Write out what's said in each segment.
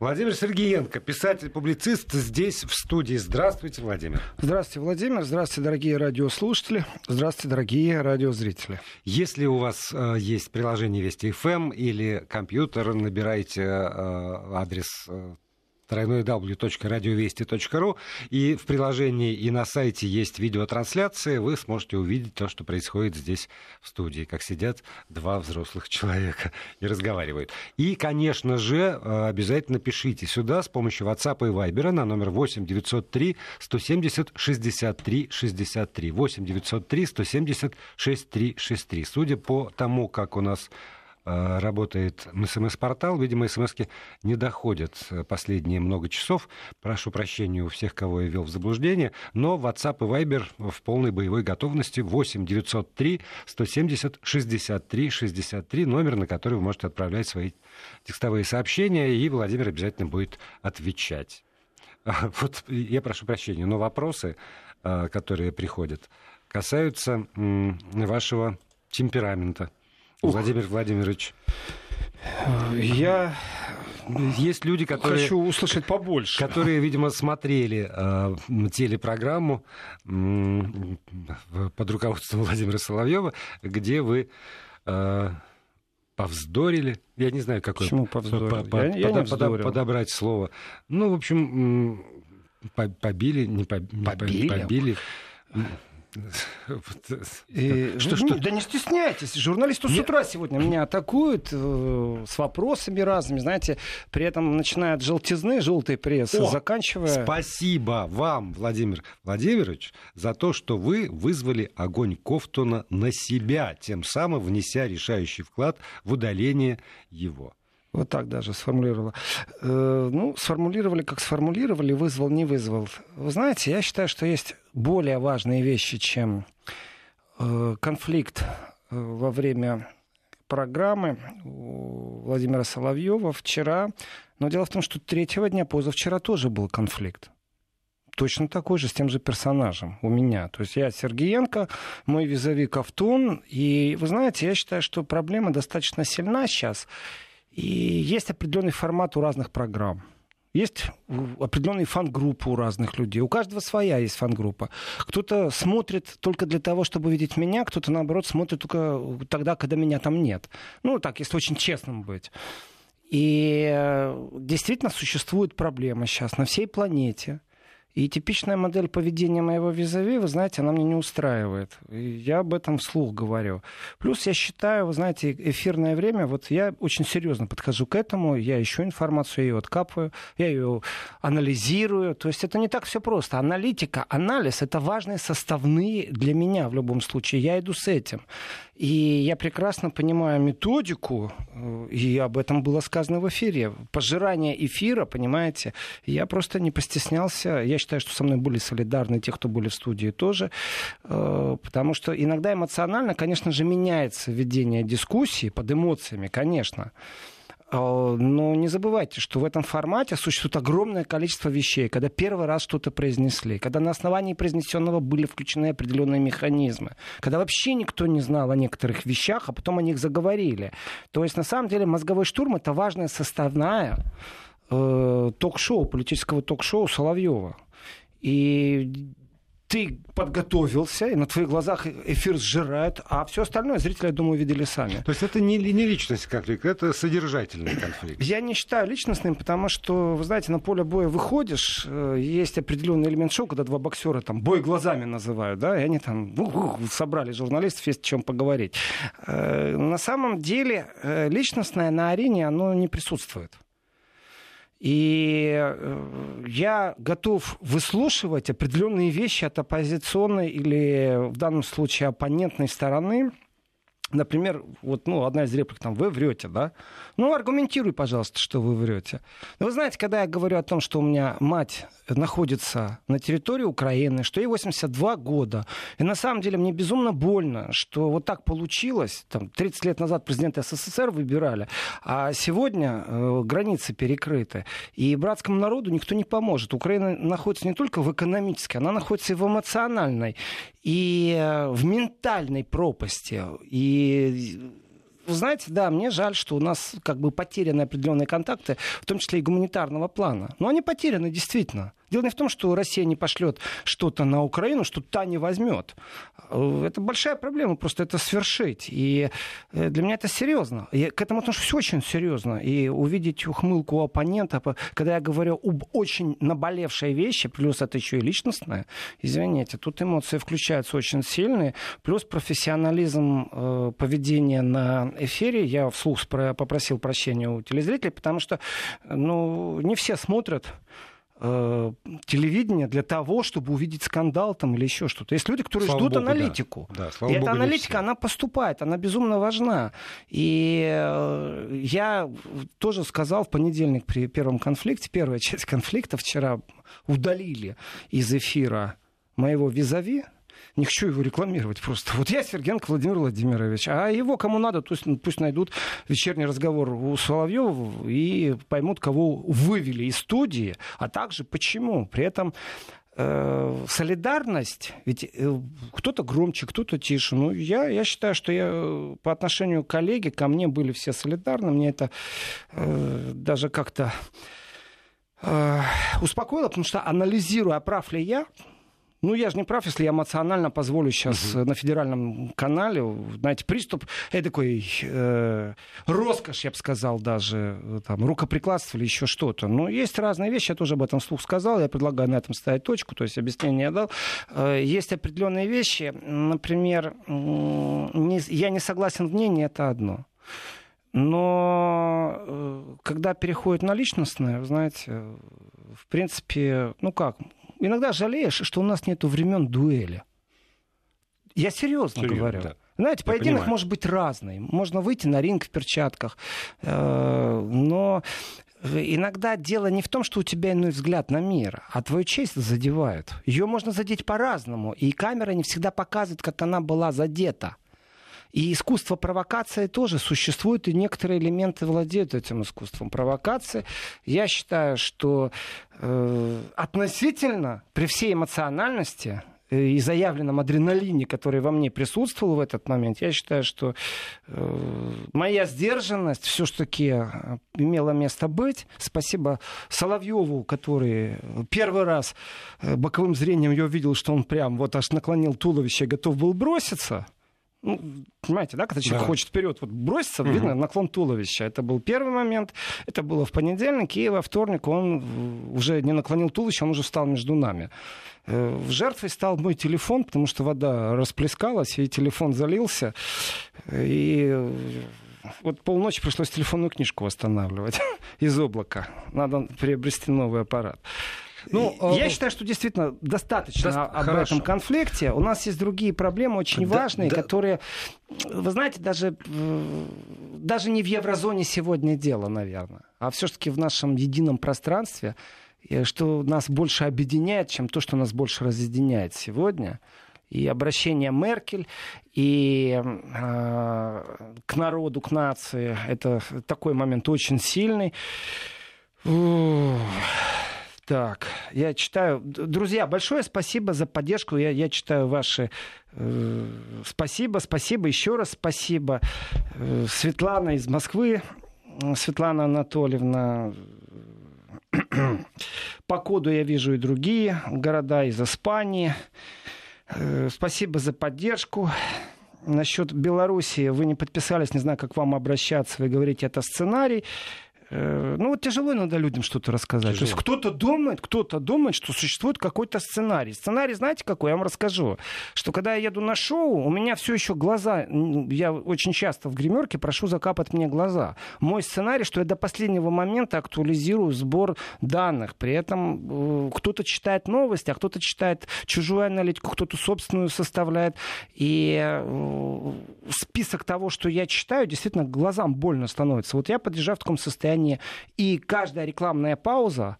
Владимир Сергеенко, писатель-публицист, здесь в студии. Здравствуйте, Владимир. Здравствуйте, Владимир. Здравствуйте, дорогие радиослушатели. Здравствуйте, дорогие радиозрители. Если у вас э, есть приложение Вести ФМ эм или компьютер, набирайте э, адрес э, www.radiovести.ру. И в приложении и на сайте есть видеотрансляция. Вы сможете увидеть то, что происходит здесь в студии, как сидят два взрослых человека и разговаривают. И, конечно же, э, обязательно пишите сюда с помощью WhatsApp и Viber на номер 8 903 170 63 63. 8 903 170 63 63. Судя по тому, как у нас работает СМС-портал. Видимо, смс не доходят э, последние много часов. Прошу прощения у всех, кого я ввел в заблуждение. Но WhatsApp и Viber в полной боевой готовности 8 903 170 63 63. Номер, на который вы можете отправлять свои текстовые сообщения, и Владимир обязательно будет отвечать. Вот я прошу прощения, но вопросы, э, которые приходят, касаются вашего темперамента. Владимир Владимирович. Я есть люди, которые... Хочу услышать побольше. Которые, видимо, смотрели э, телепрограмму э, под руководством Владимира Соловьева, где вы э, повздорили. Я не знаю, какое... Почему повздорили? По, я, я под, под, подобрать слово. Ну, в общем, побили, не, побили. побили. побили. И, что, что? Да не стесняйтесь, журналисты с утра сегодня меня атакуют э, с вопросами разными, знаете, при этом начиная от желтизны, желтой прессы, О, заканчивая... Спасибо вам, Владимир Владимирович, за то, что вы вызвали огонь Кофтона на себя, тем самым внеся решающий вклад в удаление его. Вот так даже сформулировала. Э, ну, сформулировали, как сформулировали, вызвал, не вызвал. Вы знаете, я считаю, что есть более важные вещи, чем э, конфликт э, во время программы у Владимира Соловьева вчера. Но дело в том, что третьего дня позавчера тоже был конфликт точно такой же, с тем же персонажем у меня. То есть я Сергеенко, мой визави Ковтун. И вы знаете, я считаю, что проблема достаточно сильна сейчас. И есть определенный формат у разных программ. Есть определенные фан-группы у разных людей. У каждого своя есть фан-группа. Кто-то смотрит только для того, чтобы видеть меня, кто-то, наоборот, смотрит только тогда, когда меня там нет. Ну, так, если очень честным быть. И э, действительно существует проблема сейчас на всей планете и типичная модель поведения моего визави, вы знаете, она мне не устраивает. И я об этом вслух говорю. Плюс я считаю, вы знаете, эфирное время, вот я очень серьезно подхожу к этому, я ищу информацию, я ее откапываю, я ее анализирую. То есть это не так все просто. Аналитика, анализ — это важные составные для меня в любом случае. Я иду с этим. И я прекрасно понимаю методику, э, и об этом было сказано в эфире. Пожирание эфира, понимаете, я просто не постеснялся. Я считаю, что со мной были солидарны те, кто были в студии тоже, э, потому что иногда эмоционально, конечно же, меняется ведение дискуссии под эмоциями, конечно. А, но не забывайте, что в этом формате существует огромное количество вещей, когда первый раз что-то произнесли, когда на основании произнесенного были включены определенные механизмы, когда вообще никто не знал о некоторых вещах, а потом о них заговорили. То есть, на самом деле, мозговой штурм это важная составная э, ток-шоу, политического ток-шоу Соловьева. И ты подготовился, и на твоих глазах эфир сжирает, а все остальное зрители, я думаю, видели сами. То есть это не, не личностный конфликт, это содержательный конфликт? Я не считаю личностным, потому что, вы знаете, на поле боя выходишь, э, есть определенный элемент шоу, когда два боксера там бой глазами называют, да, и они там собрали журналистов, есть о чем поговорить. Э, на самом деле э, личностное на арене, оно не присутствует. И э, я готов выслушивать определенные вещи от оппозиционной или в данном случае оппонентной стороны, Например, вот, ну, одна из реплик там, вы врете, да? Ну, аргументируй, пожалуйста, что вы врете. Но вы знаете, когда я говорю о том, что у меня мать находится на территории Украины, что ей 82 года, и на самом деле мне безумно больно, что вот так получилось, там, 30 лет назад президента СССР выбирали, а сегодня э, границы перекрыты, и братскому народу никто не поможет. Украина находится не только в экономической, она находится и в эмоциональной, и э, в ментальной пропасти, и знаете, да, мне жаль, что у нас как бы потеряны определенные контакты, в том числе и гуманитарного плана. Но они потеряны действительно. Дело не в том, что Россия не пошлет что-то на Украину, что та не возьмет. Э, это большая проблема, просто это свершить. И э, для меня это серьезно. Я к этому отношусь очень серьезно. И увидеть ухмылку у оппонента, когда я говорю об очень наболевшей вещи, плюс это еще и личностное, извините, тут эмоции включаются очень сильные, плюс профессионализм э, поведения на эфире. Я вслух попросил прощения у телезрителей, потому что ну, не все смотрят э, телевидение для того, чтобы увидеть скандал там или еще что-то. Есть люди, которые слава ждут Богу, аналитику. Да. Да, и эта аналитика, она поступает, она безумно важна. И э, я тоже сказал в понедельник при первом конфликте, первая часть конфликта вчера удалили из эфира моего визави, не хочу его рекламировать просто. Вот я Сергенко Владимир Владимирович, а его кому надо, пусть, пусть найдут вечерний разговор у Соловьева и поймут, кого вывели из студии, а также почему. При этом э, солидарность, ведь э, кто-то громче, кто-то тише. Ну, я, я считаю, что я э, по отношению к коллеге, ко мне были все солидарны. Мне это э, даже как-то э, успокоило, потому что анализируя, прав ли я, ну, я же не прав, если я эмоционально позволю сейчас угу. на федеральном канале, знаете, приступ эдакой э, роскошь, я бы сказал, даже, э, там, рукоприкладство или еще что-то. Но есть разные вещи, я тоже об этом вслух сказал, я предлагаю на этом ставить точку, то есть объяснение я дал. Э, есть определенные вещи, например, не, я не согласен в мнении, это одно. Но э, когда переходит на личностное, вы знаете, в принципе, ну как, иногда жалеешь, что у нас нет времен дуэли. Я серьезно, серьезно говорю. Да. Знаете, Я поединок понимаю. может быть разный. Можно выйти на ринг в перчатках, э, но иногда дело не в том, что у тебя иной взгляд на мир, а твою честь задевают. Ее можно задеть по-разному, и камера не всегда показывает, как она была задета. И искусство провокации тоже существует, и некоторые элементы владеют этим искусством провокации. Я считаю, что э, относительно, при всей эмоциональности, э, и заявленном адреналине, который во мне присутствовал в этот момент, я считаю, что э, моя сдержанность все-таки э, имела место быть. Спасибо Соловьеву, который первый раз э, боковым зрением я увидел, что он прям вот аж наклонил туловище готов был броситься. Ну, понимаете, да, когда человек да. хочет вперед вот броситься, угу. видно наклон туловища. Это был первый момент, это было в понедельник, и во вторник он уже не наклонил туловище, он уже встал между нами. Э, в жертвой стал мой телефон, потому что вода расплескалась, и телефон залился. И вот полночи пришлось телефонную книжку восстанавливать из облака. Надо приобрести новый аппарат. Ну, я э, считаю, что действительно достаточно да, об хорошо. этом конфликте. У нас есть другие проблемы очень да, важные, да. которые, вы знаете, даже, даже не в еврозоне сегодня дело, наверное, а все-таки в нашем едином пространстве, что нас больше объединяет, чем то, что нас больше разъединяет сегодня и обращение Меркель, и э, к народу, к нации. Это такой момент очень сильный. Так, я читаю. Друзья, большое спасибо за поддержку. Я, я читаю ваши э, спасибо, спасибо, еще раз спасибо. Э, Светлана из Москвы, Светлана Анатольевна. По коду я вижу и другие города из Испании. Э, спасибо за поддержку. Насчет Белоруссии вы не подписались, не знаю, как вам обращаться. Вы говорите, это сценарий. Э, ну вот тяжело иногда людям что-то рассказать. Тяжело. То есть кто-то думает, кто-то думает, что существует какой-то сценарий. Сценарий, знаете какой? Я вам расскажу. Что когда я еду на шоу, у меня все еще глаза, я очень часто в гримерке прошу закапать мне глаза. Мой сценарий, что я до последнего момента актуализирую сбор данных. При этом э, кто-то читает новости, а кто-то читает чужую аналитику, кто-то собственную составляет. И э, список того, что я читаю, действительно глазам больно становится. Вот я подъезжаю в таком состоянии состоянии. И каждая рекламная пауза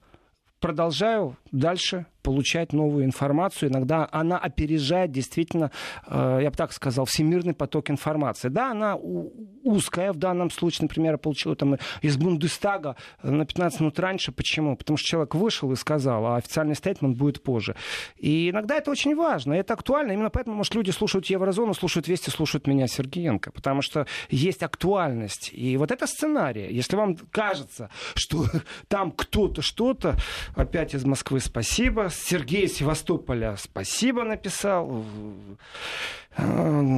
продолжаю дальше получать новую информацию. Иногда она опережает действительно, э, я бы так сказал, всемирный поток информации. Да, она узкая в данном случае, например, я получил там из Бундестага на 15 минут раньше. Почему? Потому что человек вышел и сказал, а официальный стейтмент будет позже. И иногда это очень важно, это актуально. Именно поэтому, может, люди слушают Еврозону, слушают Вести, слушают меня, Сергеенко. Потому что есть актуальность. И вот это сценарий. Если вам кажется, что там кто-то что-то, опять из Москвы спасибо. Сергей Севастополя спасибо написал.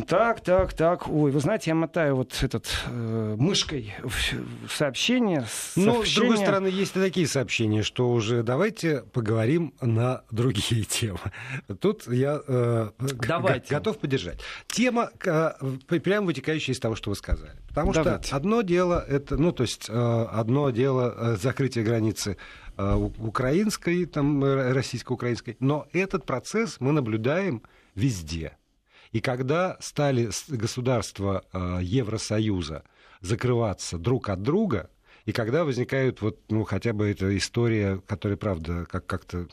Так, так, так. Ой, вы знаете, я мотаю вот этот э, мышкой сообщение. Но, с другой стороны, есть и такие сообщения, что уже давайте поговорим на другие темы. Тут я э, давайте. готов поддержать. Тема, э, прямо вытекающая из того, что вы сказали. Потому давайте. что одно дело, это, ну, то есть, э, одно дело э, закрытие границы э, украинской, там, э, российско-украинской, но этот процесс мы наблюдаем везде. И когда стали государства э, Евросоюза закрываться друг от друга, и когда возникают вот, ну, хотя бы эта история, которая, правда, как- как-то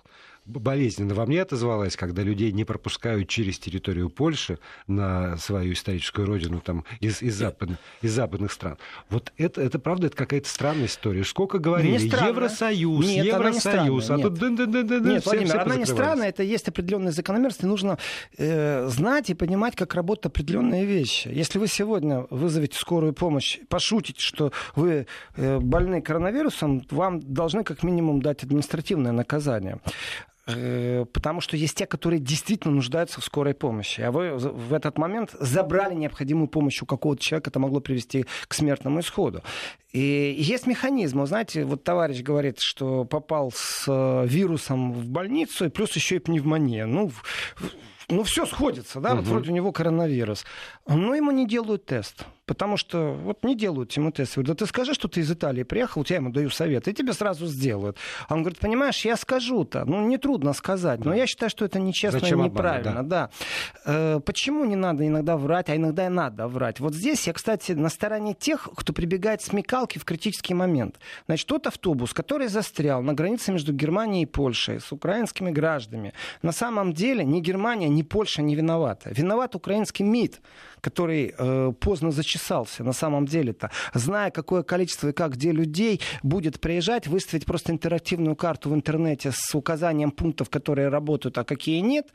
болезненно во мне отозвалась, когда людей не пропускают через территорию Польши на свою историческую родину там, из, из, западных, из западных стран. Вот это, это правда, это какая-то странная история. Сколько говорили, Евросоюз, Нет, Евросоюз, а тут дын -дын -дын -дын, Нет, все, Владимир, все она не странная, это есть определенные закономерности. Нужно э, знать и понимать, как работают определенные вещи. Если вы сегодня вызовете скорую помощь, пошутите, что вы э, больны коронавирусом, вам должны как минимум дать административное наказание. Э, потому что есть те, которые действительно нуждаются в скорой помощи. А вы в этот момент забрали необходимую помощь у какого-то человека, это могло привести к смертному исходу. И есть механизм. Вы знаете, вот товарищ говорит, что попал с э, вирусом в больницу, и плюс еще и пневмония. Ну, ну все сходится, да, угу. вот вроде у него коронавирус. Но ему не делают тест. Потому что вот не делают ему тест. Говорю, да ты скажи, что ты из Италии приехал, я ему даю совет, и тебе сразу сделают. А он говорит, понимаешь, я скажу-то. Ну, нетрудно сказать, но я считаю, что это нечестно Зачем и неправильно. Обмануть, да. Да. Э, почему не надо иногда врать, а иногда и надо врать? Вот здесь я, кстати, на стороне тех, кто прибегает смекалки в критический момент. Значит, тот автобус, который застрял на границе между Германией и Польшей с украинскими гражданами, на самом деле ни Германия, ни Польша не виновата. Виноват украинский МИД, который э, поздно зачесался на самом деле-то, зная, какое количество и как где людей будет приезжать, выставить просто интерактивную карту в интернете с указанием пунктов, которые работают, а какие нет,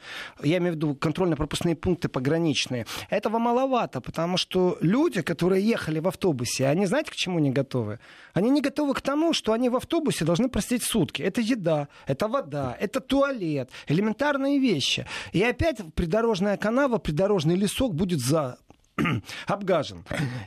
я имею в виду контрольно-пропускные пункты пограничные, этого маловато, потому что люди, которые ехали в автобусе, они знаете, к чему не готовы? Они не готовы к тому, что они в автобусе должны простить сутки. Это еда, это вода, это туалет, элементарные вещи. И опять придорожная канава, придорожный лесок будет за обгажен.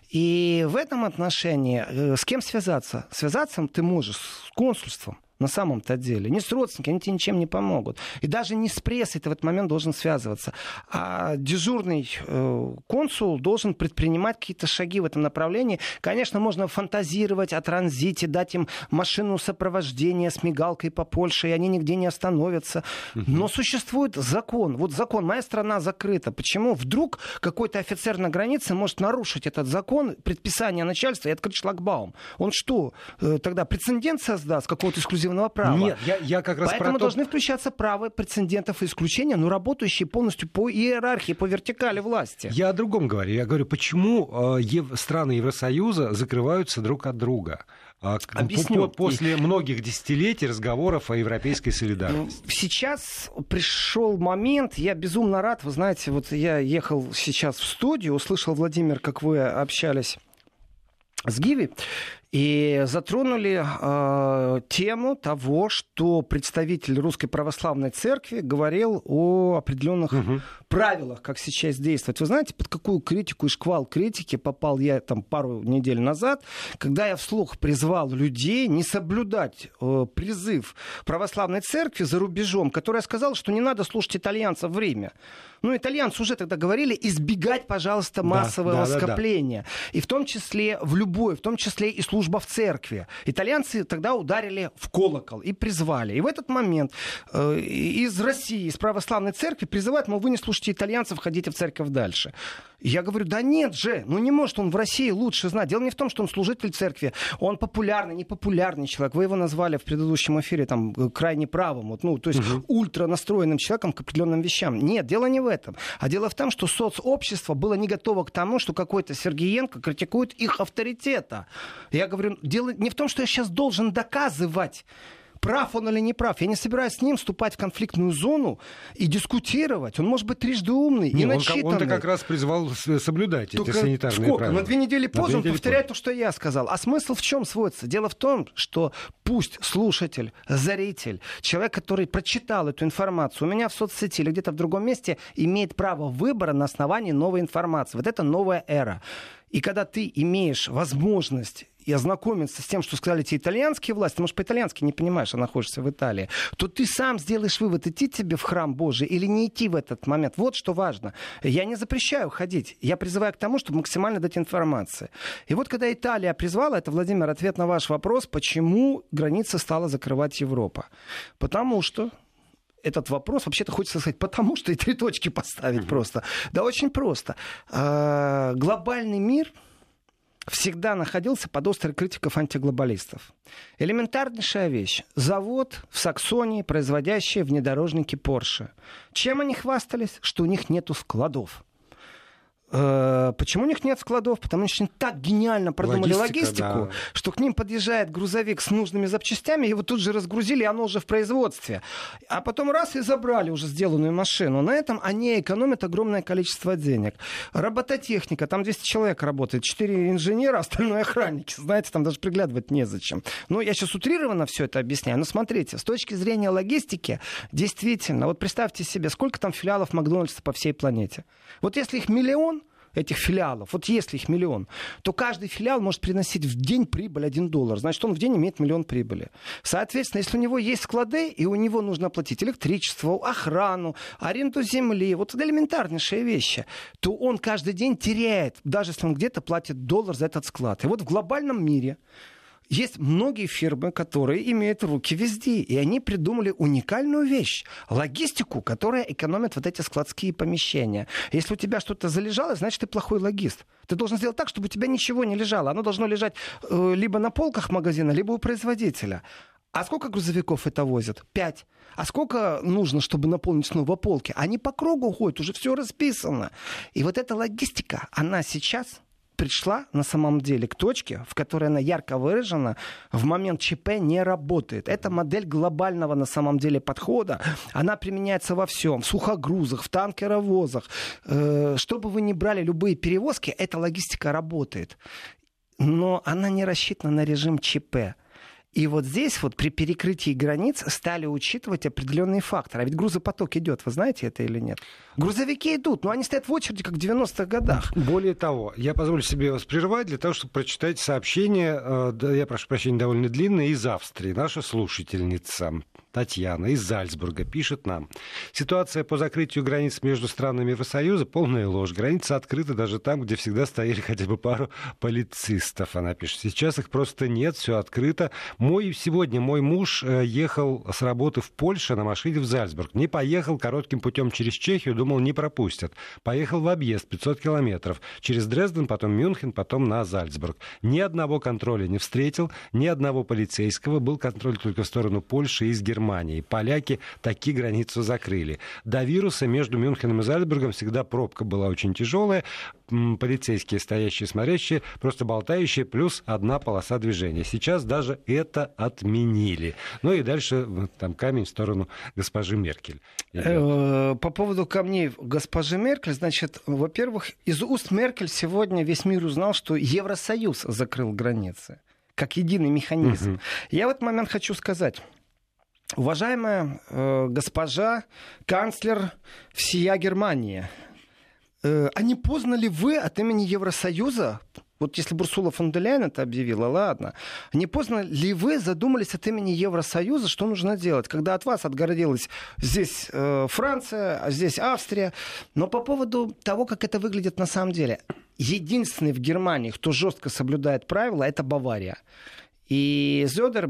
И в этом отношении э, с кем связаться? Связаться ты можешь с консульством на самом-то деле. Не с родственниками, они тебе ничем не помогут. И даже не с прессой ты в этот момент должен связываться. А дежурный э, консул должен предпринимать какие-то шаги в этом направлении. Конечно, можно фантазировать о транзите, дать им машину сопровождения с мигалкой по Польше, и они нигде не остановятся. Но существует закон. Вот закон. Моя страна закрыта. Почему вдруг какой-то офицер на границе может нарушить этот закон, предписание начальства и открыть шлагбаум? Он что, э, тогда прецедент создаст какого-то эксклюзивного эксклюзивного права. Нет, я, я как раз Поэтому про должны то... включаться права прецедентов и исключения, но работающие полностью по иерархии, по вертикали власти. Я о другом говорю. Я говорю, почему э, страны Евросоюза закрываются друг от друга? А, Объясню. После многих десятилетий разговоров о европейской солидарности. Ну, сейчас пришел момент, я безумно рад, вы знаете, вот я ехал сейчас в студию, услышал, Владимир, как вы общались с Гиви, и затронули э, тему того, что представитель Русской Православной Церкви говорил о определенных угу. правилах, как сейчас действовать. Вы знаете, под какую критику и шквал критики попал я там пару недель назад, когда я вслух призвал людей не соблюдать э, призыв Православной Церкви за рубежом, которая сказала, что не надо слушать итальянцев в Риме. Ну, итальянцы уже тогда говорили, избегать, пожалуйста, массового да, да, скопления. Да, да. И в том числе в любой, в том числе и служба в церкви. Итальянцы тогда ударили в колокол и призвали. И в этот момент э, из России, из православной церкви призывают, мол, вы не слушайте итальянцев, ходите в церковь дальше. Я говорю, да нет же, ну не может он в России лучше знать. Дело не в том, что он служитель церкви, он популярный, непопулярный человек. Вы его назвали в предыдущем эфире там крайне правым, вот, ну, то есть угу. ультра настроенным человеком к определенным вещам. Нет, дело не в этом. А дело в том, что соцобщество было не готово к тому, что какой-то Сергеенко критикует их авторитета. Я говорю, дело не в том, что я сейчас должен доказывать прав он или не прав. Я не собираюсь с ним вступать в конфликтную зону и дискутировать. Он может быть трижды умный не, и начитанный. Он-то как раз призвал соблюдать Только эти санитарные сколько? правила. На две недели позже он повторяет то, что я сказал. А смысл в чем сводится? Дело в том, что пусть слушатель, зритель, человек, который прочитал эту информацию у меня в соцсети или где-то в другом месте, имеет право выбора на основании новой информации. Вот это новая эра. И когда ты имеешь возможность и ознакомиться с тем, что сказали эти итальянские власти, может, по-итальянски не понимаешь, а находишься в Италии, то ты сам сделаешь вывод, идти тебе в храм Божий или не идти в этот момент. Вот что важно. Я не запрещаю ходить. Я призываю к тому, чтобы максимально дать информации. И вот когда Италия призвала, это, Владимир, ответ на ваш вопрос, почему границы стала закрывать Европа. Потому что этот вопрос, вообще-то хочется сказать, потому что и три точки поставить mm-hmm. просто. Да очень просто. А, глобальный мир всегда находился под острой критиков антиглобалистов. Элементарнейшая вещь. Завод в Саксонии, производящий внедорожники Porsche. Чем они хвастались? Что у них нету складов. Э, почему у них нет складов? Потому что они так гениально продумали Логистика, логистику, да. что к ним подъезжает грузовик с нужными запчастями, его тут же разгрузили, и оно уже в производстве. А потом раз и забрали уже сделанную машину. На этом они экономят огромное количество денег. Робототехника, там 200 человек работает, 4 инженера, остальное охранники. Знаете, там даже приглядывать незачем. Ну, я сейчас утрированно все это объясняю. Но смотрите, с точки зрения логистики, действительно, вот представьте себе, сколько там филиалов Макдональдса по всей планете. Вот если их миллион, этих филиалов, вот если их миллион, то каждый филиал может приносить в день прибыль 1 доллар. Значит, он в день имеет миллион прибыли. Соответственно, если у него есть склады, и у него нужно платить электричество, охрану, аренду земли, вот элементарнейшие вещи, то он каждый день теряет, даже если он где-то платит доллар за этот склад. И вот в глобальном мире есть многие фирмы, которые имеют руки везде, и они придумали уникальную вещь — логистику, которая экономит вот эти складские помещения. Если у тебя что-то залежало, значит, ты плохой логист. Ты должен сделать так, чтобы у тебя ничего не лежало. Оно должно лежать э, либо на полках магазина, либо у производителя. А сколько грузовиков это возят? Пять. А сколько нужно, чтобы наполнить снова полки? Они по кругу ходят, уже все расписано. И вот эта логистика, она сейчас пришла на самом деле к точке, в которой она ярко выражена, в момент ЧП не работает. Это модель глобального на самом деле подхода. Она применяется во всем. В сухогрузах, в танкеровозах. Э, что бы вы ни брали, любые перевозки, эта логистика работает. Но она не рассчитана на режим ЧП. И вот здесь вот при перекрытии границ стали учитывать определенные факторы. А ведь грузопоток идет, вы знаете это или нет? Грузовики идут, но они стоят в очереди, как в 90-х годах. Более того, я позволю себе вас прервать для того, чтобы прочитать сообщение, э, я прошу прощения, довольно длинное, из Австрии. Наша слушательница Татьяна из Зальцбурга пишет нам. Ситуация по закрытию границ между странами Евросоюза полная ложь. Граница открыта даже там, где всегда стояли хотя бы пару полицистов. Она пишет. Сейчас их просто нет, все открыто. Мой, сегодня мой муж э, ехал с работы в Польше на машине в Зальцбург. Не поехал коротким путем через Чехию, думал, не пропустят. Поехал в объезд 500 километров. Через Дрезден, потом Мюнхен, потом на Зальцбург. Ни одного контроля не встретил, ни одного полицейского. Был контроль только в сторону Польши из Германии Германии. Поляки такие границу закрыли. До вируса между Мюнхеном и Зальцбургом всегда пробка была очень тяжелая. Полицейские, стоящие, смотрящие, просто болтающие, плюс одна полоса движения. Сейчас даже это отменили. Ну и дальше там камень в сторону госпожи Меркель. Э, по поводу камней госпожи Меркель, значит, во-первых, из уст Меркель сегодня весь мир узнал, что Евросоюз закрыл границы как единый механизм. Угу. Я в этот момент хочу сказать, Уважаемая э, госпожа канцлер всея Германии, э, а не поздно ли вы от имени Евросоюза вот если Бурсула фон де Ляйен это объявила, ладно. Не поздно ли вы задумались от имени Евросоюза, что нужно делать, когда от вас отгородилась здесь э, Франция, а здесь Австрия. Но по поводу того, как это выглядит на самом деле. единственный в Германии, кто жестко соблюдает правила, это Бавария. И Зёдер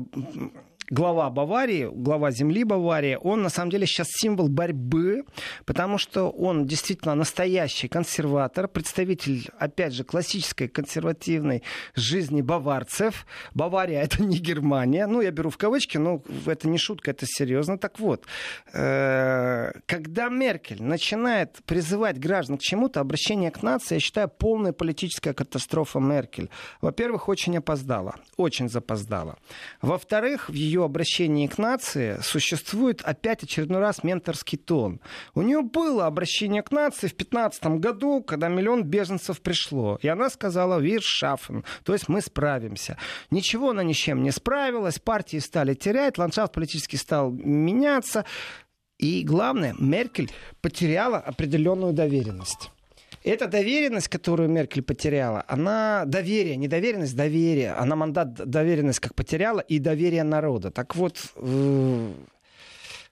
глава Баварии, глава земли Баварии, он на самом деле сейчас символ борьбы, потому что он действительно настоящий консерватор, представитель, опять же, классической консервативной жизни баварцев. Бавария это не Германия, ну я беру в кавычки, но это не шутка, это серьезно. Так вот, э, когда Меркель начинает призывать граждан к чему-то, обращение к нации, я считаю, полная политическая катастрофа Меркель. Во-первых, очень опоздала, очень запоздала. Во-вторых, в ее ее обращении к нации существует опять очередной раз менторский тон. У нее было обращение к нации в 2015 году, когда миллион беженцев пришло. И она сказала «Wir schaffen», то есть мы справимся. Ничего она ни чем не справилась, партии стали терять, ландшафт политический стал меняться. И главное, Меркель потеряла определенную доверенность. Эта доверенность, которую Меркель потеряла, она доверие, не доверенность, доверие. Она мандат доверенность как потеряла и доверие народа. Так вот, э,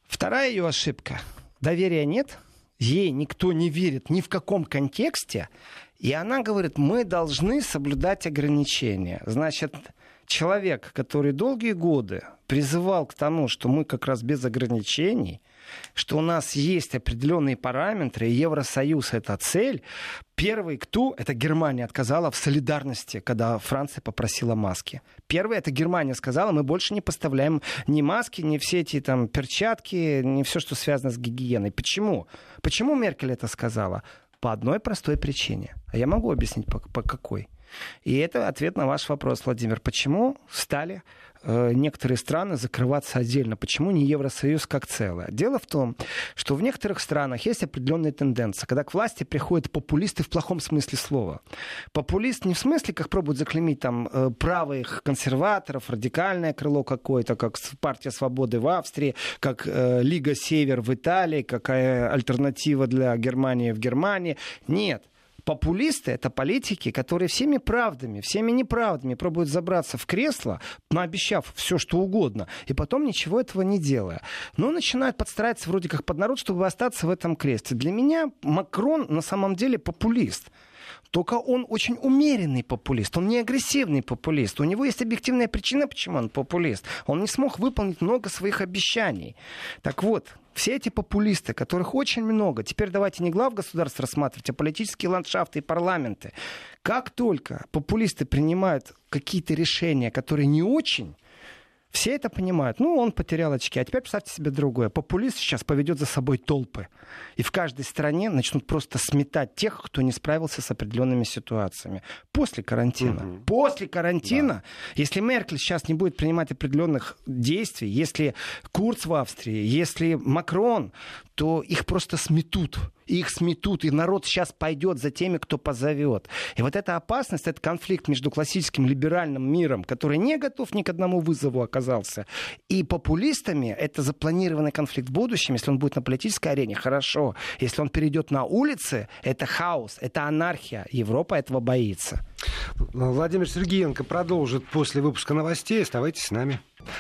вторая ее ошибка. Доверия нет, ей никто не верит ни в каком контексте. И она говорит, мы должны соблюдать ограничения. Значит, человек, который долгие годы призывал к тому, что мы как раз без ограничений – что у нас есть определенные параметры, и Евросоюз — это цель. Первый кто? Это Германия отказала в солидарности, когда Франция попросила маски. Первый это Германия сказала, мы больше не поставляем ни маски, ни все эти там перчатки, ни все, что связано с гигиеной. Почему? Почему Меркель это сказала? По одной простой причине. А я могу объяснить, по, по какой. И это ответ на ваш вопрос, Владимир. Почему стали Э, некоторые страны закрываться отдельно. Почему не Евросоюз как целое? Дело в том, что в некоторых странах есть определенная тенденция, когда к власти приходят популисты в плохом смысле слова. Популист не в смысле, как пробуют заклеймить там э, правых консерваторов, радикальное крыло какое-то, как партия свободы в Австрии, как э, Лига Север в Италии, какая альтернатива для Германии в Германии. Нет. Популисты — это политики, которые всеми правдами, всеми неправдами пробуют забраться в кресло, наобещав все, что угодно, и потом ничего этого не делая. Но начинают подстраиваться вроде как под народ, чтобы остаться в этом кресле. Для меня Макрон на самом деле популист. Только он очень умеренный популист, он не агрессивный популист. У него есть объективная причина, почему он популист. Он не смог выполнить много своих обещаний. Так вот, все эти популисты, которых очень много, теперь давайте не глав государств рассматривать, а политические ландшафты и парламенты. Как только популисты принимают какие-то решения, которые не очень, все это понимают. Ну, он потерял очки. А теперь представьте себе другое. Популист сейчас поведет за собой толпы. И в каждой стране начнут просто сметать тех, кто не справился с определенными ситуациями. После карантина. Угу. После карантина, да. если Меркель сейчас не будет принимать определенных действий, если Курц в Австрии, если Макрон, то их просто сметут. Их сметут, и народ сейчас пойдет за теми, кто позовет. И вот эта опасность, этот конфликт между классическим либеральным миром, который не готов ни к одному вызову оказался, и популистами, это запланированный конфликт в будущем, если он будет на политической арене, хорошо. Если он перейдет на улицы, это хаос, это анархия. Европа этого боится. Владимир Сергеенко продолжит после выпуска новостей. Оставайтесь с нами.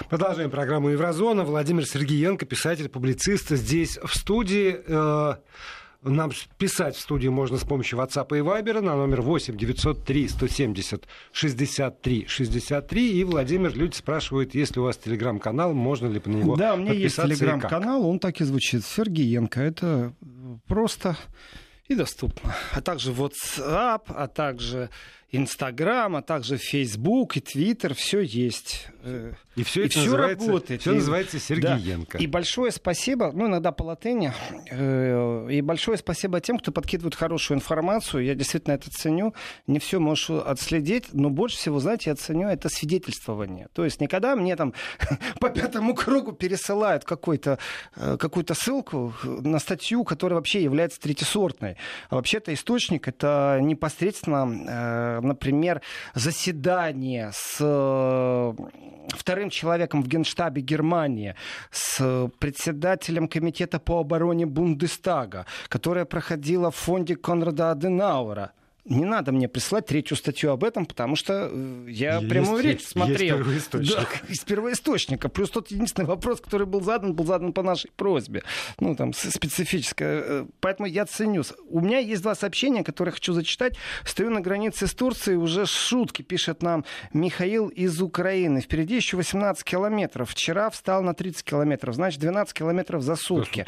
Продолжаем программу «Еврозона». Владимир Сергеенко, писатель, публицист, здесь в студии. Э, нам писать в студию можно с помощью WhatsApp и Viber на номер 8 903 170 63 63. И Владимир, люди спрашивают, есть ли у вас телеграм-канал, можно ли по него Да, у меня есть телеграм-канал, он так и звучит. Сергеенко. Это просто и доступно. А также WhatsApp, а также Инстаграм, а также Фейсбук и Твиттер, все есть. Э, и все, и это все работает. Все и, называется Сергеенко. Да. И большое спасибо, ну, иногда по латыни, э, и большое спасибо тем, кто подкидывает хорошую информацию. Я действительно это ценю. Не все можешь отследить, но больше всего, знаете, я ценю это свидетельствование. То есть никогда мне там по пятому кругу пересылают э, какую-то ссылку на статью, которая вообще является третьесортной. А вообще-то источник это непосредственно например, заседание с э, вторым человеком в Генштабе Германии, с председателем комитета по обороне Бундестага, которое проходило в фонде Конрада Аденауэра. Не надо мне присылать третью статью об этом, потому что э, я есть, прямую речь смотрел. Есть первоисточник. Да, из первоисточника. Плюс тот единственный вопрос, который был задан, был задан по нашей просьбе. Ну, там, специфическое. Э, поэтому я ценю. У меня есть два сообщения, которые хочу зачитать. Стою на границе с Турцией, уже шутки пишет нам Михаил из Украины. Впереди еще 18 километров. Вчера встал на 30 километров. Значит, 12 километров за сутки.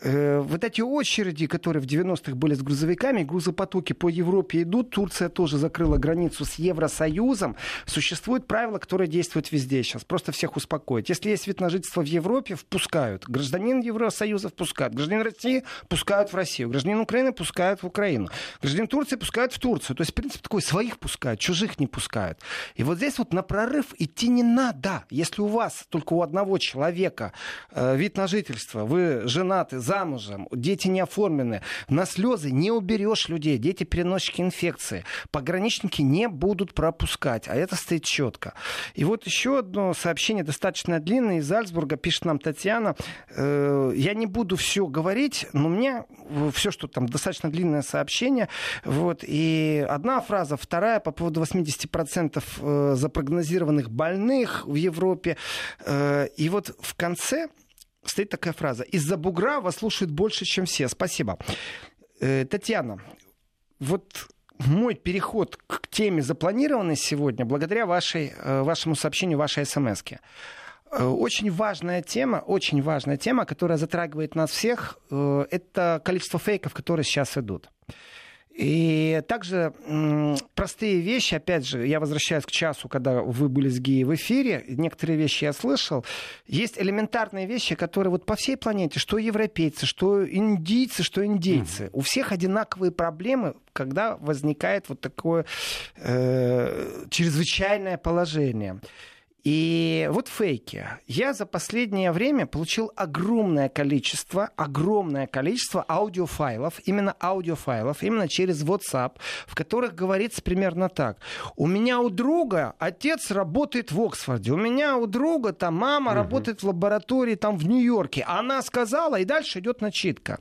Э, вот эти очереди, которые в 90-х были с грузовиками, грузопотоки по Европе идут. Турция тоже закрыла границу с Евросоюзом. Существует правило, которое действует везде сейчас. Просто всех успокоить. Если есть вид на жительство в Европе, впускают. Гражданин Евросоюза впускают. Гражданин России пускают в Россию. Гражданин Украины пускают в Украину. Гражданин Турции пускают в Турцию. То есть, в принципе, такой своих пускают, чужих не пускают. И вот здесь вот на прорыв идти не надо. Если у вас только у одного человека э, вид на жительство, вы женаты, замужем, дети не оформлены, на слезы не уберешь людей, дети переносчики инфекции. Пограничники не будут пропускать, а это стоит четко. И вот еще одно сообщение достаточно длинное из Альцбурга, пишет нам Татьяна. Э, я не буду все говорить, но мне все, что там достаточно длинное сообщение. Вот, и одна фраза, вторая по поводу 80% э, запрогнозированных больных в Европе. Э, и вот в конце стоит такая фраза. Из-за бугра вас слушают больше, чем все. Спасибо. Татьяна, вот мой переход к теме запланированной сегодня благодаря вашей, э, вашему сообщению, вашей смс -ке. Э, очень важная тема, очень важная тема, которая затрагивает нас всех, э, это количество фейков, которые сейчас идут. И также простые вещи, опять же, я возвращаюсь к часу, когда вы были с Гией в эфире, некоторые вещи я слышал. Есть элементарные вещи, которые вот по всей планете, что европейцы, что индийцы, что индейцы, mm-hmm. у всех одинаковые проблемы, когда возникает вот такое э, чрезвычайное положение. И вот фейки. Я за последнее время получил огромное количество, огромное количество аудиофайлов, именно аудиофайлов, именно через WhatsApp, в которых говорится примерно так. У меня у друга отец работает в Оксфорде, у меня у друга там мама угу. работает в лаборатории там в Нью-Йорке. Она сказала, и дальше идет начитка.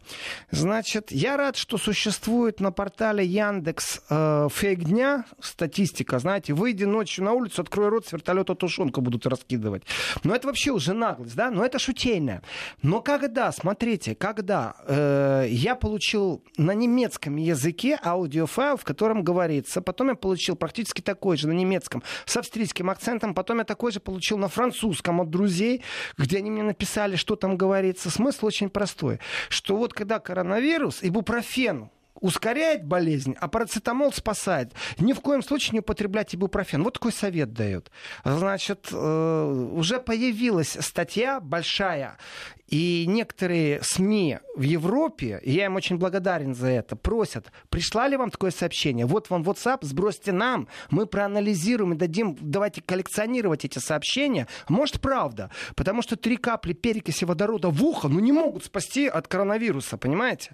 Значит, я рад, что существует на портале Яндекс э, фейк дня, статистика, знаете, выйди ночью на улицу, открой рот, с вертолета тушенку ребенка будут раскидывать. Но это вообще уже наглость, да? Но это шутейное. Но когда, смотрите, когда э, я получил на немецком языке аудиофайл, в котором говорится, потом я получил практически такой же на немецком с австрийским акцентом, потом я такой же получил на французском от друзей, где они мне написали, что там говорится. Смысл очень простой, что вот когда коронавирус, ибупрофен ускоряет болезнь, а парацетамол спасает. Ни в коем случае не употреблять ибупрофен. Вот такой совет дает. Значит, э, уже появилась статья большая и некоторые СМИ в Европе, и я им очень благодарен за это, просят, пришла ли вам такое сообщение? Вот вам WhatsApp, сбросьте нам, мы проанализируем и дадим, давайте коллекционировать эти сообщения. Может, правда, потому что три капли перекиси водорода в ухо, ну, не могут спасти от коронавируса, понимаете?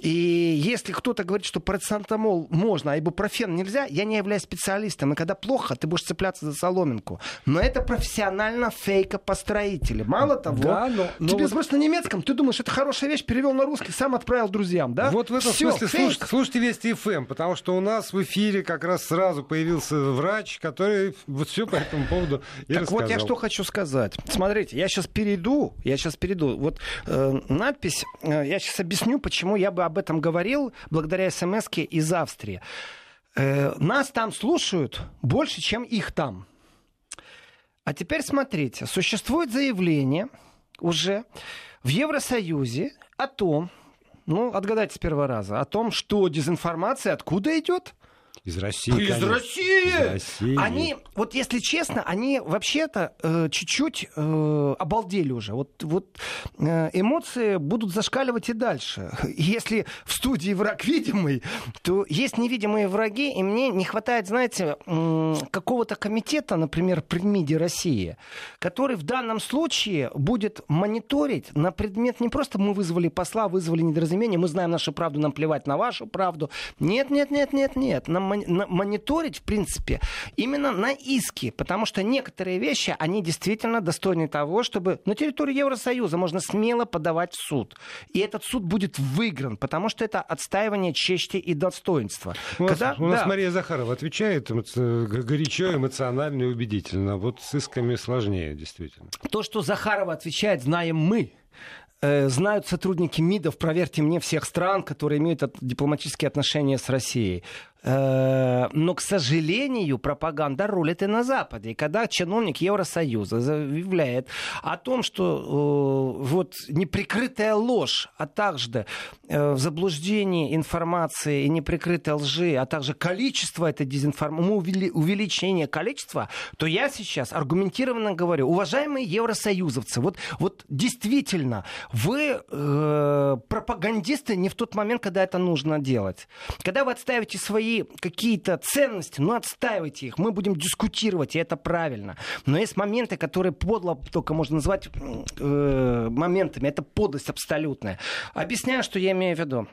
И если кто-то говорит, что парацетамол можно, а ибупрофен нельзя, я не являюсь специалистом, и когда плохо, ты будешь цепляться за соломинку. Но это профессионально фейкопостроители. Мало того, да, но, но тебе вот... на немецком, ты думаешь, это хорошая вещь, перевел на русский, сам отправил друзьям, да? Вот в этом Всё, смысле слушайте, слушайте Вести ФМ, потому что у нас в эфире как раз сразу появился врач, который вот все по этому поводу и Так рассказал. вот я что хочу сказать. Смотрите, я сейчас перейду, я сейчас перейду. Вот э, надпись, э, я сейчас объясню, почему я бы об этом говорил благодаря смс из Австрии. Э, нас там слушают больше, чем их там. А теперь смотрите, существует заявление уже в Евросоюзе о том, ну, отгадайте с первого раза, о том, что дезинформация откуда идет? Из России. Из России! Из России! Они, вот если честно, они вообще-то э, чуть-чуть э, обалдели уже. Вот, вот э, эмоции будут зашкаливать и дальше. Если в студии враг видимый, то есть невидимые враги, и мне не хватает, знаете, э, какого-то комитета, например, при МИДе России, который в данном случае будет мониторить на предмет не просто мы вызвали посла, вызвали недоразумение, мы знаем нашу правду, нам плевать на вашу правду. Нет, нет, нет, нет, нет. Нам мониторить, в принципе, именно на иски, потому что некоторые вещи, они действительно достойны того, чтобы на территории Евросоюза можно смело подавать в суд. И этот суд будет выигран, потому что это отстаивание чести и достоинства. У нас, Когда, у нас да. Мария Захарова отвечает горячо, эмоционально и убедительно. Вот с исками сложнее, действительно. То, что Захарова отвечает, знаем мы. Э, знают сотрудники МИДов, проверьте мне, всех стран, которые имеют дипломатические отношения с Россией. Э, но, к сожалению, пропаганда рулит и на Западе. И когда чиновник Евросоюза заявляет о том, что э, вот неприкрытая ложь, а также э, заблуждение информации и неприкрытая лжи, а также количество этой дезинформации, увеличение количества, то я сейчас аргументированно говорю, уважаемые евросоюзовцы, вот, вот действительно, вы э, пропагандисты не в тот момент, когда это нужно делать. Когда вы отставите свои свои какие-то ценности, ну отстаивайте их, мы будем дискутировать, и это правильно. Но есть моменты, которые подло только можно назвать э, моментами, это подлость абсолютная. Объясняю, что я имею в виду.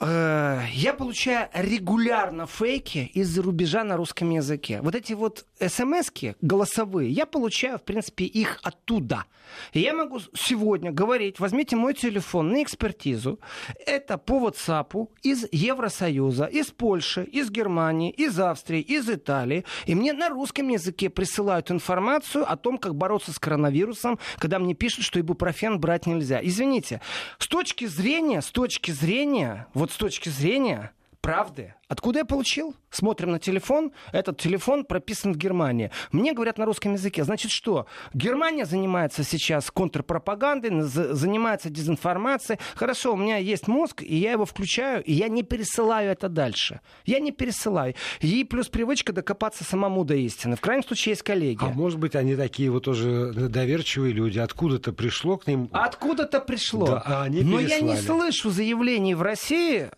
Э, я получаю регулярно фейки из-за рубежа на русском языке. Вот эти вот смс голосовые, я получаю, в принципе, их оттуда. И я могу сегодня говорить, возьмите мой телефон на экспертизу. Это по WhatsApp из Евросоюза, из Польши, из Германии, из Австрии, из Италии. И мне на русском языке присылают информацию о том, как бороться с коронавирусом, когда мне пишут, что ибупрофен брать нельзя. Извините, с точки зрения, с точки зрения, вот с точки зрения правды. Откуда я получил? Смотрим на телефон. Этот телефон прописан в Германии. Мне говорят на русском языке. Значит, что? Германия занимается сейчас контрпропагандой, занимается дезинформацией. Хорошо, у меня есть мозг, и я его включаю, и я не пересылаю это дальше. Я не пересылаю. И плюс привычка докопаться самому до истины. В крайнем случае есть коллеги. А может быть, они такие вот тоже доверчивые люди. Откуда-то пришло к ним? Откуда-то пришло. Да, а они Но я не слышу заявлений в России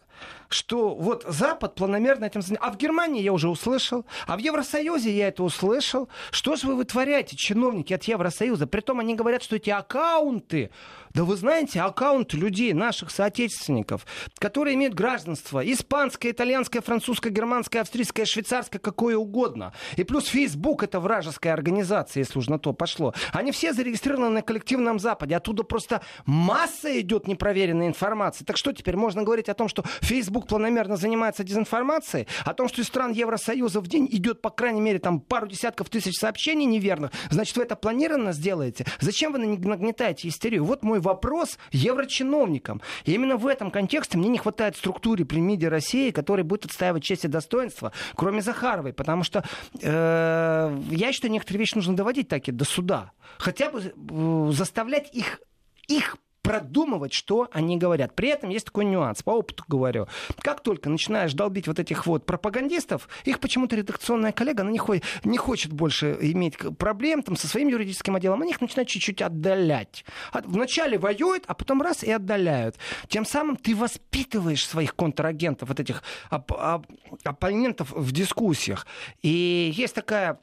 что вот Запад планомерно этим занимается. А в Германии я уже услышал, а в Евросоюзе я это услышал. Что же вы вытворяете, чиновники от Евросоюза? Притом они говорят, что эти аккаунты да вы знаете, аккаунт людей, наших соотечественников, которые имеют гражданство испанское, итальянское, французское, германское, австрийское, швейцарское, какое угодно. И плюс Facebook это вражеская организация, если уж на то пошло. Они все зарегистрированы на коллективном Западе. Оттуда просто масса идет непроверенной информации. Так что теперь можно говорить о том, что Facebook планомерно занимается дезинформацией, о том, что из стран Евросоюза в день идет, по крайней мере, там пару десятков тысяч сообщений неверных. Значит, вы это планированно сделаете? Зачем вы нагнетаете истерию? Вот мой вопрос еврочиновникам. И именно в этом контексте мне не хватает структуры при МИДе России, которая будет отстаивать честь и достоинство, кроме Захаровой. Потому что э, я считаю, некоторые вещи нужно доводить таки до суда. Хотя бы э, заставлять их их продумывать, что они говорят. При этом есть такой нюанс, по опыту говорю. Как только начинаешь долбить вот этих вот пропагандистов, их почему-то редакционная коллега, она не, хочет, не хочет больше иметь проблем там, со своим юридическим отделом, они их начинают чуть-чуть отдалять. Вначале воюют, а потом раз и отдаляют. Тем самым ты воспитываешь своих контрагентов, вот этих оп- оп- оппонентов в дискуссиях. И есть такая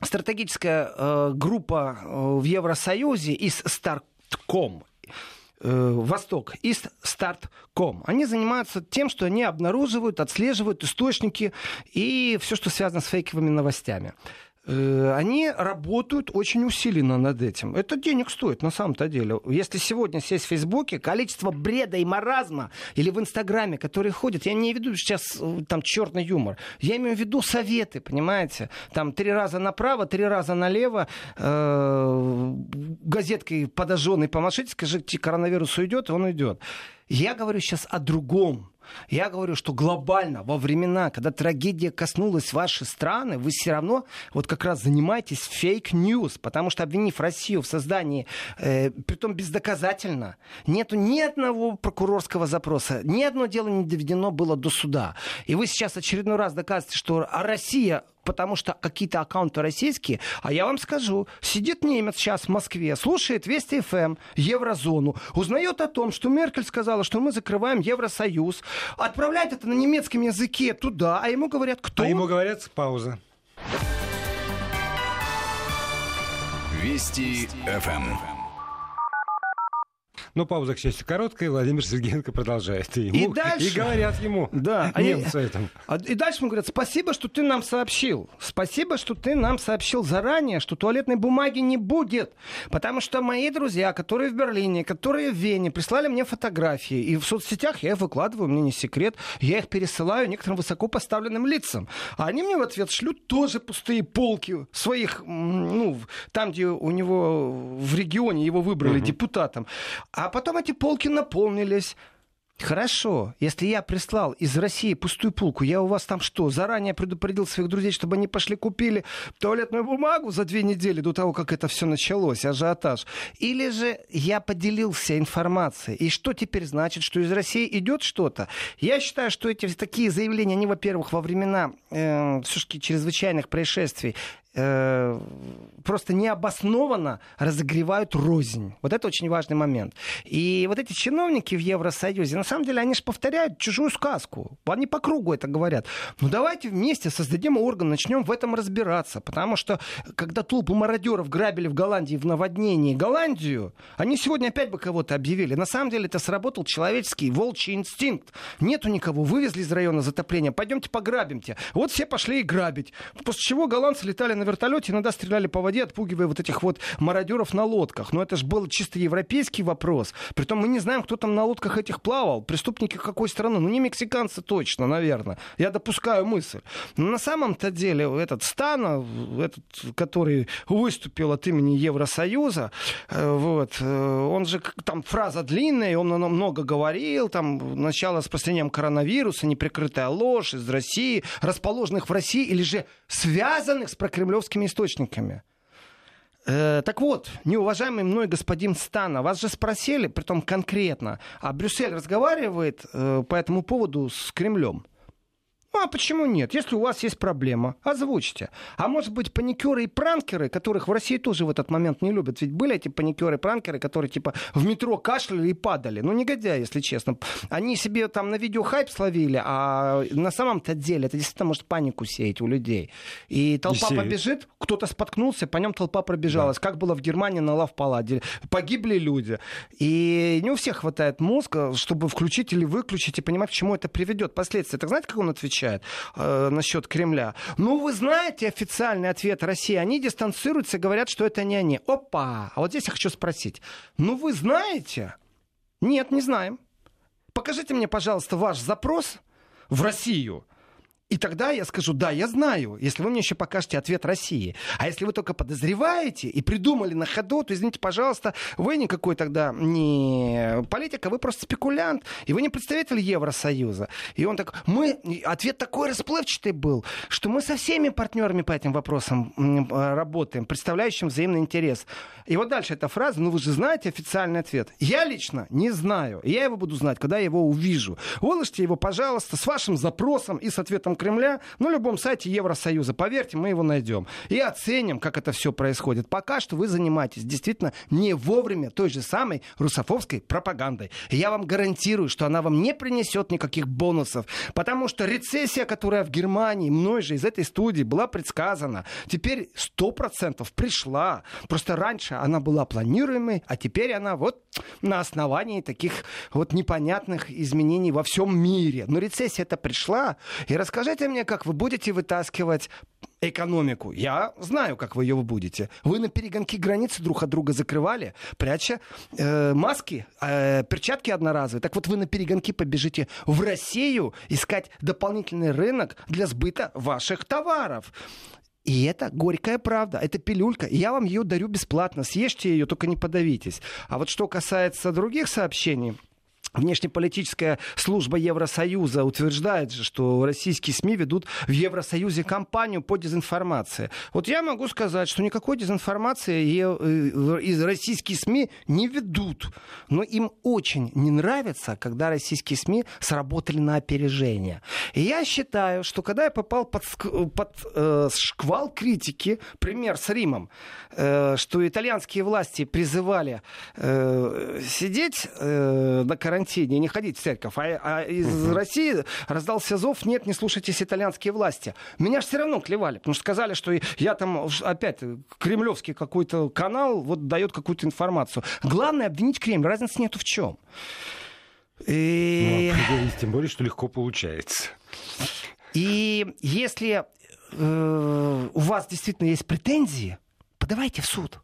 стратегическая э, группа э, в Евросоюзе из Стартком Э, Восток, East Они занимаются тем, что они обнаруживают, отслеживают источники и все, что связано с фейковыми новостями. Э, они работают очень усиленно над этим. Это денег стоит на самом-то деле. Если сегодня сесть в Фейсбуке, количество бреда и маразма или в Инстаграме, которые ходят, я не веду сейчас э, там черный юмор, я имею в виду советы, понимаете? Там три раза направо, три раза налево, э, газеткой подожженной помашите, скажите, коронавирус уйдет, он уйдет. Я говорю сейчас о другом. Я говорю, что глобально во времена, когда трагедия коснулась вашей страны, вы все равно вот как раз занимаетесь фейк-ньюс, потому что обвинив Россию в создании, э, притом бездоказательно, нету ни одного прокурорского запроса, ни одно дело не доведено было до суда. И вы сейчас очередной раз доказываете, что Россия потому что какие-то аккаунты российские. А я вам скажу, сидит немец сейчас в Москве, слушает Вести ФМ, эм, Еврозону, узнает о том, что Меркель сказала, что мы закрываем Евросоюз, отправляет это на немецком языке туда, а ему говорят, кто? А ему говорят, пауза. Вести ФМ. Но пауза, к счастью, короткая, и Владимир Сергеенко продолжает. И, ему, и, дальше, и говорят ему, да, немцы они, этом. А, и дальше ему говорят, спасибо, что ты нам сообщил. Спасибо, что ты нам сообщил заранее, что туалетной бумаги не будет. Потому что мои друзья, которые в Берлине, которые в Вене, прислали мне фотографии. И в соцсетях я их выкладываю, мне не секрет. Я их пересылаю некоторым высокопоставленным лицам. А они мне в ответ шлют тоже пустые полки своих, ну, там, где у него в регионе его выбрали угу. депутатом. А потом эти полки наполнились. Хорошо, если я прислал из России пустую пулку, я у вас там что, заранее предупредил своих друзей, чтобы они пошли купили туалетную бумагу за две недели до того, как это все началось, ажиотаж? Или же я поделился информацией, и что теперь значит, что из России идет что-то? Я считаю, что эти такие заявления, они, во-первых, во времена э, все-таки чрезвычайных происшествий, э, просто необоснованно разогревают рознь. Вот это очень важный момент. И вот эти чиновники в Евросоюзе, на самом деле, они же повторяют чужую сказку. Они по кругу это говорят. Ну давайте вместе создадим орган, начнем в этом разбираться. Потому что, когда толпы мародеров грабили в Голландии в наводнении Голландию, они сегодня опять бы кого-то объявили. На самом деле это сработал человеческий волчий инстинкт. Нету никого, вывезли из района затопления, пойдемте пограбимте. Вот все пошли и грабить. После чего голландцы летали на вертолете, иногда стреляли по воде, отпугивая вот этих вот мародеров на лодках. Но это же был чисто европейский вопрос. Притом мы не знаем, кто там на лодках этих плавал. Преступники какой страны? Ну, не мексиканцы точно, наверное. Я допускаю мысль. Но на самом-то деле этот Стана, этот, который выступил от имени Евросоюза, э, вот, э, он же там фраза длинная, он много говорил, там начало с распространением коронавируса, неприкрытая ложь из России, расположенных в России или же связанных с прокремлевскими источниками. Э, так вот, неуважаемый мной господин Стана, вас же спросили, притом конкретно, а Брюссель разговаривает э, по этому поводу с Кремлем? Ну, а почему нет? Если у вас есть проблема, озвучьте. А может быть, паникеры и пранкеры, которых в России тоже в этот момент не любят. Ведь были эти паникеры и пранкеры, которые типа в метро кашляли и падали. Ну, негодяи, если честно. Они себе там на видео хайп словили, а на самом-то деле это действительно может панику сеять у людей. И толпа и побежит, кто-то споткнулся, по нем толпа пробежалась. Да. Как было в Германии на Лавпаладе. Погибли люди. И не у всех хватает мозга, чтобы включить или выключить и понимать, к чему это приведет. Последствия. Так знаете, как он отвечает? Отвечает э, насчет Кремля. Ну, вы знаете официальный ответ России. Они дистанцируются, говорят, что это не они. Опа! А вот здесь я хочу спросить. Ну, вы знаете? Нет, не знаем. Покажите мне, пожалуйста, ваш запрос в Россию и тогда я скажу, да, я знаю, если вы мне еще покажете ответ России. А если вы только подозреваете и придумали на ходу, то, извините, пожалуйста, вы никакой тогда не политик, а вы просто спекулянт, и вы не представитель Евросоюза. И он так, мы, ответ такой расплывчатый был, что мы со всеми партнерами по этим вопросам работаем, представляющим взаимный интерес. И вот дальше эта фраза, ну вы же знаете официальный ответ. Я лично не знаю, я его буду знать, когда я его увижу. Выложите его, пожалуйста, с вашим запросом и с ответом Кремля, на любом сайте Евросоюза. Поверьте, мы его найдем. И оценим, как это все происходит. Пока что вы занимаетесь действительно не вовремя той же самой русофобской пропагандой. Я вам гарантирую, что она вам не принесет никаких бонусов. Потому что рецессия, которая в Германии мной же из этой студии была предсказана, теперь сто процентов пришла. Просто раньше она была планируемой, а теперь она вот на основании таких вот непонятных изменений во всем мире. Но рецессия это пришла. И расскажите Скажите мне, как вы будете вытаскивать экономику. Я знаю, как вы ее будете. Вы на перегонки границы друг от друга закрывали, пряча э, маски, э, перчатки одноразовые. Так вот вы на перегонки побежите в Россию искать дополнительный рынок для сбыта ваших товаров. И это горькая правда, это пилюлька. Я вам ее дарю бесплатно. Съешьте ее, только не подавитесь. А вот что касается других сообщений, Внешнеполитическая служба Евросоюза утверждает что российские СМИ ведут в Евросоюзе кампанию по дезинформации. Вот я могу сказать, что никакой дезинформации э, из российские СМИ не ведут. Но им очень не нравится, когда российские СМИ сработали на опережение. И я считаю, что когда я попал под, под э, шквал критики, пример с Римом, э, что итальянские власти призывали э, сидеть э, на карантине, карантине не ходить в церковь, а, а из угу. России раздался зов, нет, не слушайтесь итальянские власти. Меня же все равно клевали, потому что сказали, что я там опять кремлевский какой-то канал вот дает какую-то информацию. Главное обвинить Кремль, разницы нету в чем. И... Ну, тем более, что легко получается. И если э, у вас действительно есть претензии, подавайте в суд.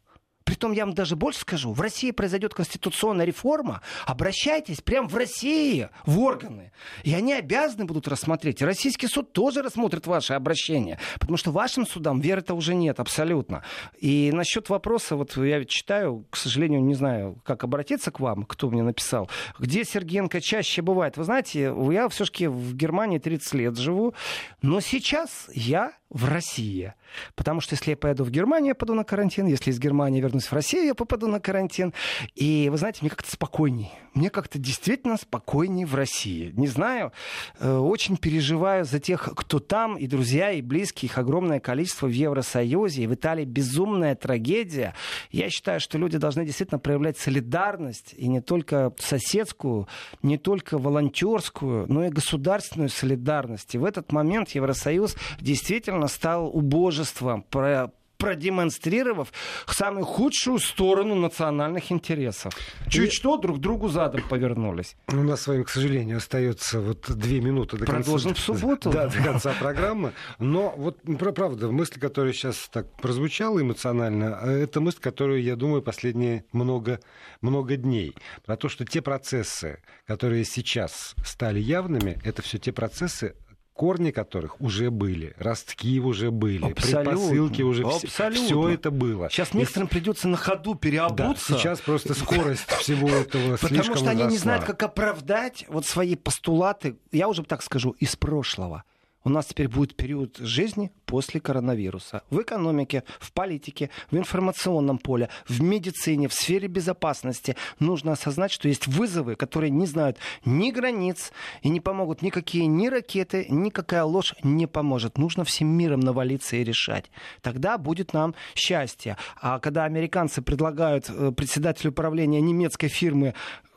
Притом я вам даже больше скажу, в России произойдет конституционная реформа, обращайтесь прямо в России, в органы. И они обязаны будут рассмотреть. И российский суд тоже рассмотрит ваше обращение. Потому что вашим судам веры-то уже нет абсолютно. И насчет вопроса, вот я читаю, к сожалению, не знаю, как обратиться к вам, кто мне написал, где Сергенко чаще бывает. Вы знаете, я все-таки в Германии 30 лет живу, но сейчас я в России. Потому что если я поеду в Германию, я попаду на карантин. Если из Германии вернусь в Россию, я попаду на карантин. И вы знаете, мне как-то спокойней. Мне как-то действительно спокойней в России. Не знаю, э, очень переживаю за тех, кто там, и друзья, и близкие. Их огромное количество в Евросоюзе. И в Италии безумная трагедия. Я считаю, что люди должны действительно проявлять солидарность. И не только соседскую, не только волонтерскую, но и государственную солидарность. И в этот момент Евросоюз действительно стал убожеством убожеством, про, продемонстрировав самую худшую сторону национальных интересов. Чуть и... что, друг другу задом повернулись. У нас с вами, к сожалению, остается вот две минуты до Продолжим конца. В субботу. Да, до конца программы. Но вот, правда, мысль, которая сейчас так прозвучала эмоционально, это мысль, которую, я думаю, последние много, много дней. Про то, что те процессы, которые сейчас стали явными, это все те процессы, корни которых уже были, ростки уже были, Абсолютно. предпосылки уже Абсолютно. все это было. Сейчас некоторым И... придется на ходу переобуться. Да, сейчас просто скорость всего этого Потому что они не знают, как оправдать вот свои постулаты, я уже так скажу, из прошлого у нас теперь будет период жизни после коронавируса. В экономике, в политике, в информационном поле, в медицине, в сфере безопасности. Нужно осознать, что есть вызовы, которые не знают ни границ и не помогут никакие ни ракеты, никакая ложь не поможет. Нужно всем миром навалиться и решать. Тогда будет нам счастье. А когда американцы предлагают э, председателю управления немецкой фирмы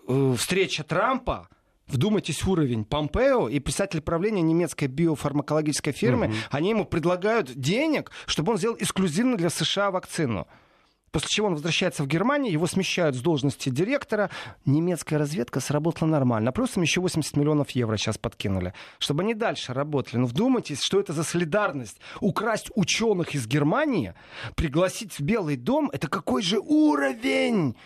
э, встреча Трампа, Вдумайтесь уровень. Помпео и представитель правления немецкой биофармакологической фирмы, угу. они ему предлагают денег, чтобы он сделал эксклюзивно для США вакцину. После чего он возвращается в Германию, его смещают с должности директора. Немецкая разведка сработала нормально. Плюс им еще 80 миллионов евро сейчас подкинули, чтобы они дальше работали. Но вдумайтесь, что это за солидарность. Украсть ученых из Германии, пригласить в Белый дом, это какой же уровень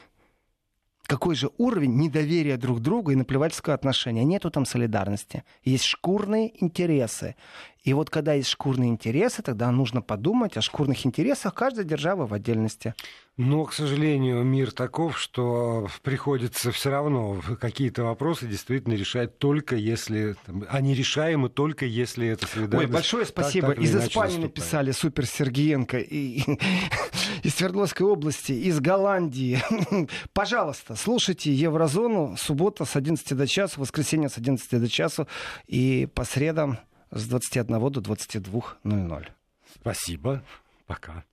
какой же уровень недоверия друг другу и наплевательского отношения. Нету там солидарности. Есть шкурные интересы. И вот когда есть шкурные интересы, тогда нужно подумать о шкурных интересах каждой державы в отдельности. Но, к сожалению, мир таков, что приходится все равно какие-то вопросы действительно решать только если... Они решаемы только если это солидарность... Ой, большое спасибо. Так, так из Испании наступает. написали Супер Сергеенко и, из Свердловской области, из Голландии. Пожалуйста, слушайте Еврозону. Суббота с 11 до часу, воскресенье с 11 до часу и по средам с 21 до 22.00. Спасибо. Пока.